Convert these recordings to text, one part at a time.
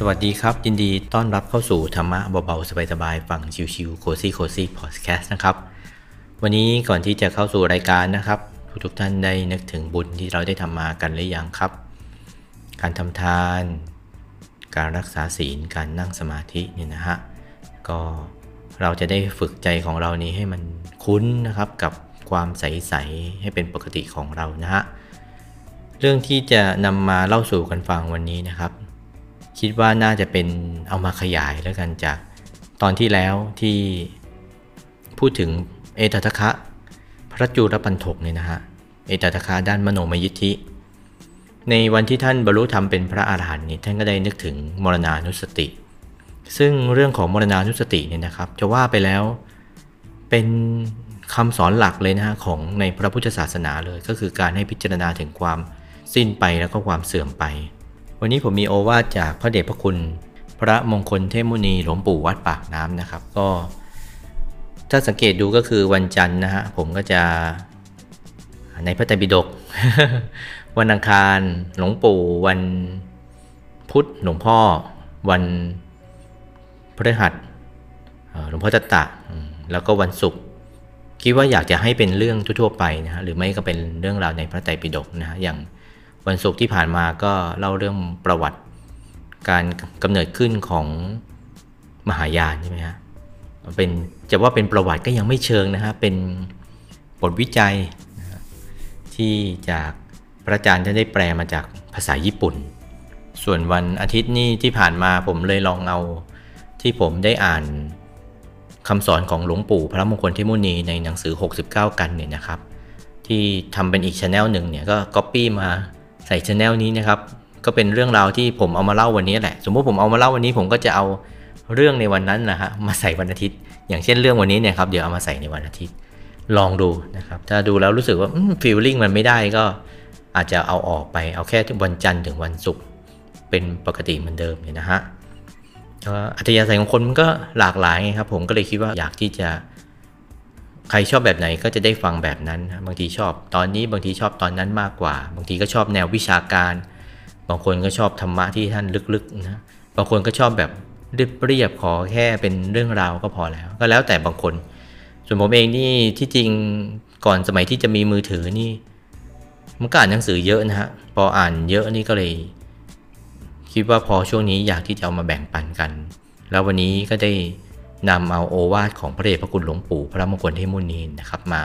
สวัสดีครับ ยินดีต้อนรับเข้าสู่ธรรมะเบาๆ สบายๆ ฟังชิวๆโคซี่โคซี่พอดแคสต์นะครับ วันนี้ก่อนที่จะเข้าสู่รายการนะครับ ทุกท่านได้นึกถึงบุญที่เราได้ทำมากันหรือยังครับ การทำทาน การรักษาศีลการนั่งสมาธิเนี่ยนะฮะก็เราจะได้ฝึกใจของเรานี้ให้มันคุ้นนะครับกับความใสๆให้เป็นปกติของเรานะฮะเรื่องที่จะนำมาเล่าสู่กันฟังวันนี้นะครับ คิดว่าน่าจะเป็นเอามาขยายแล้วกันจากตอนที่แล้วที่พูดถึงเอตทะคะพระจูรปันถกเนี่ยนะฮะเอตทะคะด้านมโนมยิทธิ ในวันที่ท่านบรรลุธรรมเป็นพระอาหารหันต์นี่ท่านก็ได้นึกถึงมรณานุสติ ซึ่งเรื่องของมรณานุสติเนี่ยนะครับ จะว่าไปแล้วเป็นคำสอนหลักเลยนะฮะของในพระพุทธศาสนาเลย ก็คือการให้พิจารณาถึงความสิ้นไปแล้วก็ความเสื่อมไป วันนี้ผมมีโอวาทจากพระเดชพระคุณ พระมงคลเทมุนีหลวงปู่วัดปากน้ำนะครับ ก็ ถ้าสังเกตดูก็คือวันจันทร์นะฮะผมก็จะในพระไตรปิฎกวันอังคารหลวงปู่วันพุธหลวงพ่อ วันพฤหัสหลวงพ่อจัตตะ แล้วก็วันศุกร์คิดว่าอยากจะให้เป็นเรื่องทั่วๆไปนะฮะหรือไม่ก็เป็นเรื่องราวในพระไตรปิฎกนะฮะอย่าง วันศุกร์ที่ผ่านมาก็เล่าเรื่องประวัติการกำเนิดขึ้นของมหายานใช่ไหมฮะเป็นจะว่าเป็นประวัติก็ยังไม่เชิงนะฮะเป็นบทวิจัยที่จากพระอาจารย์ท่านได้แปลมาจากภาษาญี่ปุ่น ส่วนวันอาทิตย์นี้ที่ผ่านมาผมเลยลองเอาที่ผมได้อ่านคำสอนของหลวงปู่พระมงคลเทพมุนีในหนังสือ 69 กัณฑ์เนี่ยนะครับ ที่ทำเป็นอีก channel หนึ่งเนี่ยก็ก๊อปปี้มา ใส่ channel นี้นะครับ ก็เป็นเรื่องราวที่ผมเอามาเล่าวันนี้แหละ สมมติผมเอามาเล่าวันนี้ผมก็จะเอาเรื่องในวันนั้นนะฮะมาใส่วันอาทิตย์ อย่างเช่นเรื่องวันนี้เนี่ยครับเดี๋ยวเอามาใส่ในวันอาทิตย์ ลองดูนะครับ ถ้าดูแล้วรู้สึกว่าฟีลลิ่งมันไม่ได้ก็อาจจะเอาออกไปเอาแค่วันจันทร์ถึงวันศุกร์เป็นปกติเหมือนเดิมเนี่ยนะฮะอัธยาศัยของคนมันก็หลากหลายครับผมก็เลยคิดว่าอยากที่จะ ใครชอบแบบไหนก็จะได้ฟังแบบนั้น บางทีชอบตอนนี้บางทีชอบตอนนั้นมากกว่า บางทีก็ชอบแนววิชาการ บางคนก็ชอบธรรมะที่ท่านลึกๆนะบางคนก็ชอบแบบเรียบๆขอแค่เป็นเรื่องราวก็พอแล้ว ก็แล้วแต่บางคน ส่วนผมเองนี่ที่จริงก่อนสมัยที่จะมีมือถือนี่มันก็อ่านหนังสือเยอะนะฮะพออ่านเยอะนี่ก็เลย คิดว่าพอช่วงนี้อยากที่จะเอามาแบ่งปันกัน แล้ววันนี้ก็ได้ นำเอาโอวาทของพระเดชพระคุณหลวงปู่พระมงคลเทมุนีนะครับมา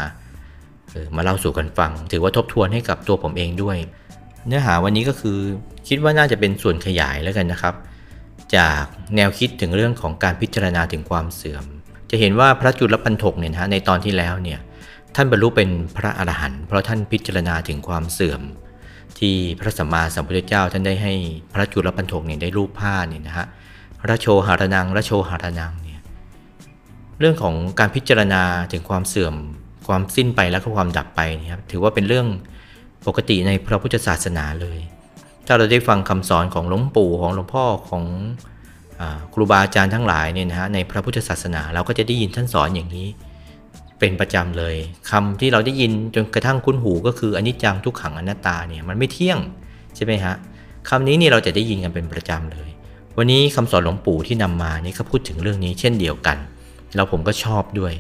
ออมาเล่าสู่กันฟัง ถือว่าทบทวนให้กับตัวผมเองด้วย เนื้อหาวันนี้ก็คือคิดว่าน่าจะเป็นส่วนขยายแล้วกันนะครับ จากแนวคิดถึงเรื่องของการพิจารณาถึงความเสื่อม จะเห็นว่าพระจุลปันถกเนี่ยนะในตอนที่แล้วเนี่ยท่านบรรลุเป็นพระอรหันต์เพราะท่านพิจารณาถึงความเสื่อม ที่พระสัมมาสัมพุทธเจ้าท่านได้ให้พระจุลปันถกเนี่ยได้รูปผ้าเนี่ยนะฮะระโชหารนังระโชหารนัง เรื่องของการพิจารณาถึงความเสื่อม ความสิ้นไปและความดับไปนะครับถือว่าเป็นเรื่องปกติในพระพุทธศาสนาเลย ถ้าเราได้ฟังคำสอนของหลวงปู่ของหลวงพ่อของครูบาอาจารย์ทั้งหลายเนี่ยนะฮะในพระพุทธศาสนาเราก็จะได้ยินท่านสอนอย่างนี้ เป็นประจำเลยคำที่เราได้ยินจนกระทั่งคุ้นหูก็คืออนิจจังทุกขังอนัตตาเนี่ยมันไม่เที่ยงใช่ไหมฮะคำนี้นี่เราจะได้ยินกันเป็นประจำเลย วันนี้คำสอนหลวงปู่ที่นำมานี่ก็พูดถึงเรื่องนี้เช่นเดียวกัน แล้วผมก็ชอบด้วย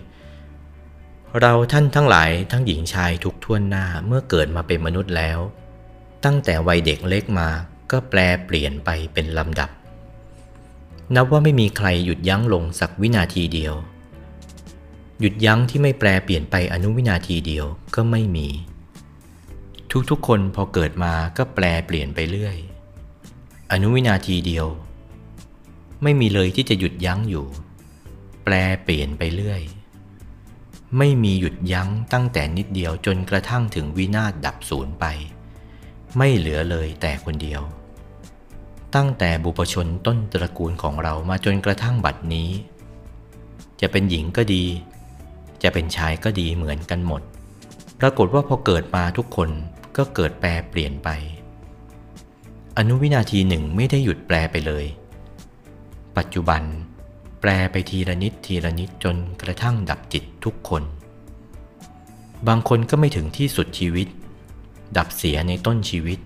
เราท่านทั้งหลายทั้งหญิงชายทุกท่วนหน้าเมื่อเกิดมาเป็นมนุษย์แล้ว ตั้งแต่วัยเด็กเล็กมาก็แปลเปลี่ยนไปเป็นลำดับ นับว่าไม่มีใครหยุดยั้งลงสักวินาทีเดียว หยุดยั้งที่ไม่แปลเปลี่ยนไปอนุวินาทีเดียวก็ไม่มี ทุกๆคนพอเกิดมาก็แปลเปลี่ยนไปเรื่อย อนุวินาทีเดียว ไม่มีเลยที่จะหยุดยั้งอยู่ แปลเปลี่ยนไปเรื่อย ไม่มีหยุดยั้งตั้งแต่นิดเดียวจนกระทั่งถึงวินาศดับสูญไป ไม่เหลือเลยแต่คนเดียว ตั้งแต่บุปชนต้นตระกูลของเรามาจนกระทั่งบัดนี้ จะเป็นหญิงก็ดี จะเป็นชายก็ดีเหมือนกันหมด ปรากฏว่าพอเกิดมาทุกคนก็เกิดแปลเปลี่ยนไป อนุวินาทีหนึ่งไม่ได้หยุดแปลไปเลย ปัจจุบัน แปลไปทีละนิดทีละนิดจนกระทั่งดับจิตทุกคน บางคนก็ไม่ถึงที่สุดชีวิต ดับเสียในต้นชีวิต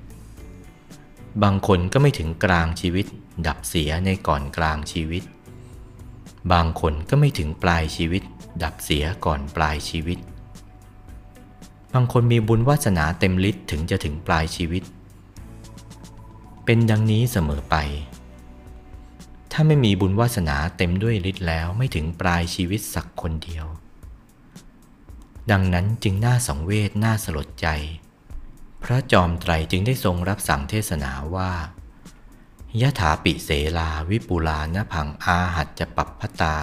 บางคนก็ไม่ถึงกลางชีวิต ดับเสียในก่อนกลางชีวิต บางคนก็ไม่ถึงปลายชีวิต ดับเสียก่อนปลายชีวิต บางคนมีบุญวาสนาเต็มฤทธิ์ถึงจะถึงปลายชีวิต เป็นดังนี้เสมอไป ถ้าไม่มีบุญวาสนาเต็มด้วยฤทธิ์แล้วไม่ถึงปลายชีวิตสักคนเดียว ดังนั้นจึงน่าสังเวชน่าสลดใจ พระจอมไตรจึงได้ทรงรับสั่งเทศนาว่ายะถาปิเสลาวิปุลานพังอาหัดจะปับพตา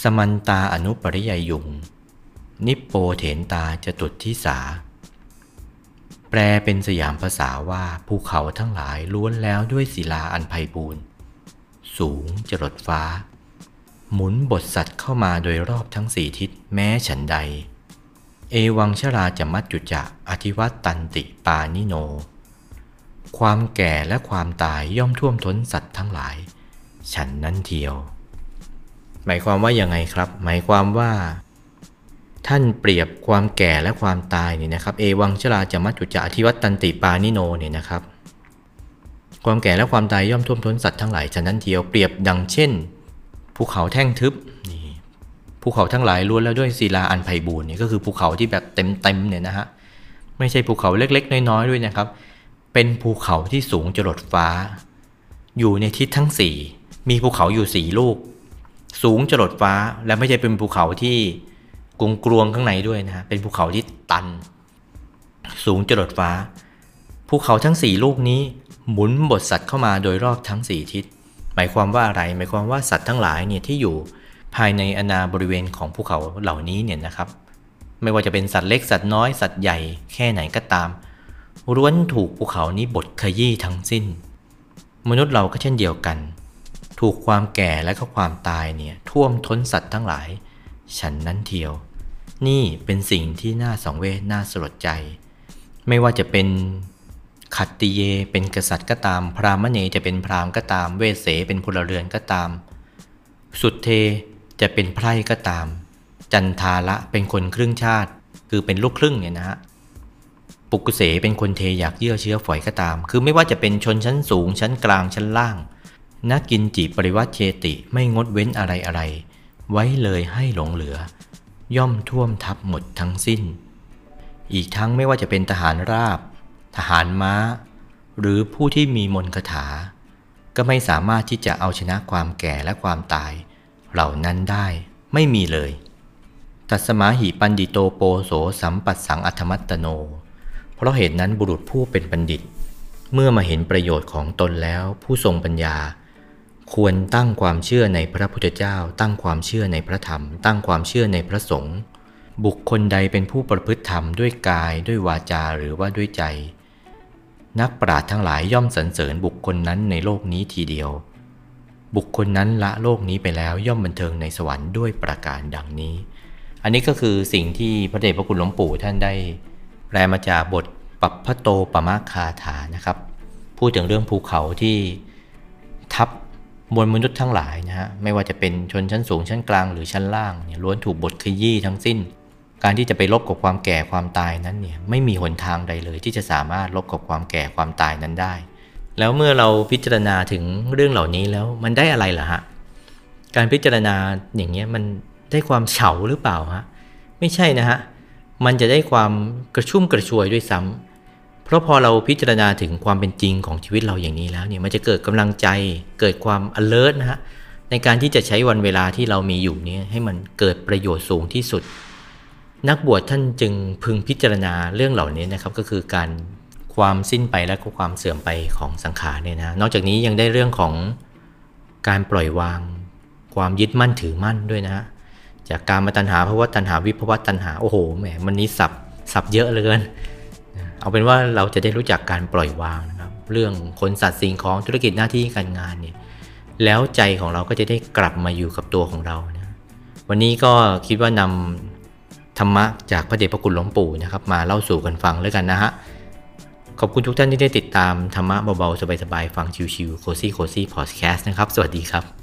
สมันตาอนุปริยยุง นิปโปเถนตาจะตุดที่สา แปลเป็นสยามภาษาว่าภูเขาทั้งหลายล้วนแล้วด้วยศิลาอันไพบูรณ์ สูงจรดฟ้า หมุนบทสัตว์เข้ามาโดยรอบทั้งสี่ทิศแม้ฉันใด เอวังชราจะมัจจุจะอธิวัตตันติปานิโน ความแก่และความตายย่อมท่วมท้นสัตว์ทั้งหลาย ฉันนั้นเทียว หมายความว่ายังไงครับ หมายความว่า ท่านเปรียบความแก่และความตายเนี่ยนะครับ เอวังชราจะมัจจุจะอธิวัตตันติปานิโนเนี่ยนะครับ ความแก่และความตายย่อมท่วมท้นสัตว์ทั้งหลายฉันนั้นเทียวเปรียบดังเช่นภูเขาแท่งทึบนี่ภูเขาทั้งหลายล้วนแล้วด้วยศิลาอันไพบูรณ์นี่ก็คือภูเขาที่แบบเต็มๆเนี่ยนะฮะไม่ใช่ภูเขาเล็กๆ น้อยๆด้วยนะครับ เป็นภูเขาที่สูงจรดฟ้า อยู่ในทิศทั้งสี่มีภูเขาอยู่สี่ลูก สูงจรดฟ้าและไม่ใช่เป็นภูเขาที่กรุงกรวงข้างในด้วยนะเป็นภูเขาที่ตัน สูงจรดฟ้าภูเขาทั้งสี่ลูกนี้ หมุนบทสัตว์เข้ามาโดยรอบทั้งสี่ทิศ หมายความว่าอะไร หมายความว่าสัตว์ทั้งหลายเนี่ยที่อยู่ภายในอนาบริเวณของภูเขาเหล่านี้เนี่ยนะครับ ไม่ว่าจะเป็นสัตว์เล็กสัตว์น้อยสัตว์ใหญ่แค่ไหนก็ตามล้วนถูกภูเขานี้บดขยี้ทั้งสิ้น มนุษย์เราก็เช่นเดียวกัน ถูกความแก่และก็ความตายเนี่ยท่วมท้นสัตว์ทั้งหลาย ฉันนั้นเทียว นี่เป็นสิ่งที่น่าสังเวชน่าสลดใจ ไม่ว่าจะเป็น ขัตติเยเป็นกษัตริย์ก็ตาม พรามเณจะเป็นพราหมณ์ก็ตาม เวสเสเป็นพลเรือนก็ตาม สุดเทจะเป็นไพร่ก็ตาม จันทาละเป็นคนครึ่งชาติ คือเป็นลูกครึ่งเนี่ยนะฮะปุกุเสเป็นคนเทอยากเยื่อเชื้อฝอยก็ตาม คือไม่ว่าจะเป็นชนชั้นสูงชั้นกลางชั้นล่างนักกินจิปริวัติเชติไม่งดเว้นอะไรอะไร ไว้เลยให้หลงเหลือ ย่อมท่วมทับหมดทั้งสิ้น อีกทั้งไม่ว่าจะเป็นทหารราบ ทหารม้า หรือผู้ที่มีมนคาถา ก็ไม่สามารถที่จะเอาชนะความแก่และความตาย เหล่านั้นได้ไม่มีเลย ตัสมาหิปันดิโตโปโสสัมปัสสังอัธมัตตโน เพราะเหตุนั้นบุรุษผู้เป็นบัณฑิต เมื่อมาเห็นประโยชน์ของตนแล้วผู้ทรงปัญญา ควรตั้งความเชื่อในพระพุทธเจ้า ตั้งความเชื่อในพระธรรม ตั้งความเชื่อในพระสงฆ์บุคคลใดเป็นผู้ประพฤติธรรมด้วยกายด้วยวาจาหรือว่าด้วยใจ นักปราชญ์ทั้งหลายย่อมสรรเสริญบุคคลนั้นในโลกนี้ทีเดียว บุคคลนั้นละโลกนี้ไปแล้วย่อมบันเทิงในสวรรค์ด้วยประการดังนี้ อันนี้ก็คือสิ่งที่พระเดชพระคุณหลวงปู่ท่านได้แปลมาจากบทปัปพโตปมาคาถานะครับ พูดถึงเรื่องภูเขาที่ทับมวลมนุษย์ทั้งหลายนะฮะไม่ว่าจะเป็นชนชั้นสูงชั้นกลางหรือชั้นล่างเนี่ยล้วนถูกบทขยี้ทั้งสิ้น การที่จะไปลบกับความแก่ความตายนั้นเนี่ยไม่มีหนทางใดเลย ที่จะสามารถลบกับความแก่ความตายนั้นได้ แล้วเมื่อเราพิจารณาถึงเรื่องเหล่านี้แล้วมันได้อะไรล่ะฮะการพิจารณาอย่างเงี้ยมันได้ความเฉาหรือเปล่าฮะไม่ใช่นะฮะมันจะได้ความกระชุ่มกระชวยด้วยซ้ำเพราะพอเราพิจารณาถึงความเป็นจริงของชีวิตเราอย่างนี้แล้วเนี่ยมันจะเกิดกำลังใจเกิดความ alert นะฮะในการที่จะใช้วันเวลาที่เรามีอยู่นี้ให้มันเกิดประโยชน์สูงที่สุด นักบวชท่านจึงพึงพิจารณาเรื่องเหล่านี้นะครับก็คือการความสิ้นไปและก็ความเสื่อมไปของสังขารเนี่ยนะนอกจากนี้ยังได้เรื่องของการปล่อยวาง ความยึดมั่นถือมั่นด้วยนะจากการมาตัญหาภาวะตัญหาวิภวะตัญหาโอ้โหแหมมันนี้สับสับเยอะเลยเอาเป็นว่าเราจะได้รู้จักการปล่อยวางนะครับเรื่องคนสัตว์สิ่งของธุรกิจหน้าที่การงานเนี่ยแล้วใจของเราก็จะได้กลับมาอยู่กับตัวของเรานะวันนี้ก็คิดว่านำ ธรรมะจากพระเดชพระคุณหลวงปู่นะครับมาเล่าสู่กันฟังแล้วกันนะฮะขอบคุณทุกท่านที่ได้ติดตามธรรมะเบาๆสบายๆฟังชิวๆโคซี่โคซี่พอดแคสต์นะครับ สวัสดีครับ